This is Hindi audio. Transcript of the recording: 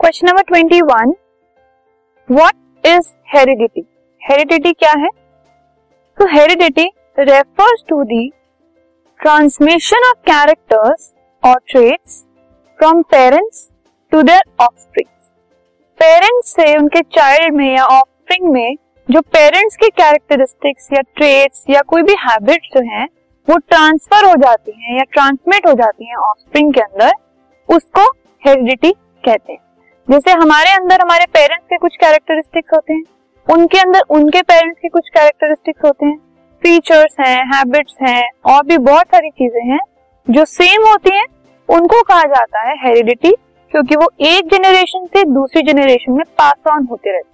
Question number twenty one what is heredity heredity क्या है? तो heredity refers to the transmission of characters और traits from parents to their offspring parents से उनके चाइल्ड में या ऑफस्प्रिंग में जो पेरेंट्स के कैरेक्टरिस्टिक्स या ट्रेट्स या कोई भी हैबिट्स जो हैं, वो ट्रांसफ़र हो जाती हैं या ट्रांसमिट हो जाती हैं ऑफस्प्रिंग के अंदर, उसको हेरिडिटी कहते हैं। जैसे हमारे अंदर हमारे पेरेंट्स के कुछ कैरेक्टरिस्टिक्स होते हैं, उनके अंदर उनके पेरेंट्स के कुछ कैरेक्टरिस्टिक्स होते हैं फीचर्स हैं हैबिट्स हैं, और भी बहुत सारी चीज़ें हैं, जो सेम होती हैं, उनको कहा जाता है हेरिडिटी क्योंकि वो एक जनरेशन से दूसरी जनरेशन में पास ऑन होते रहते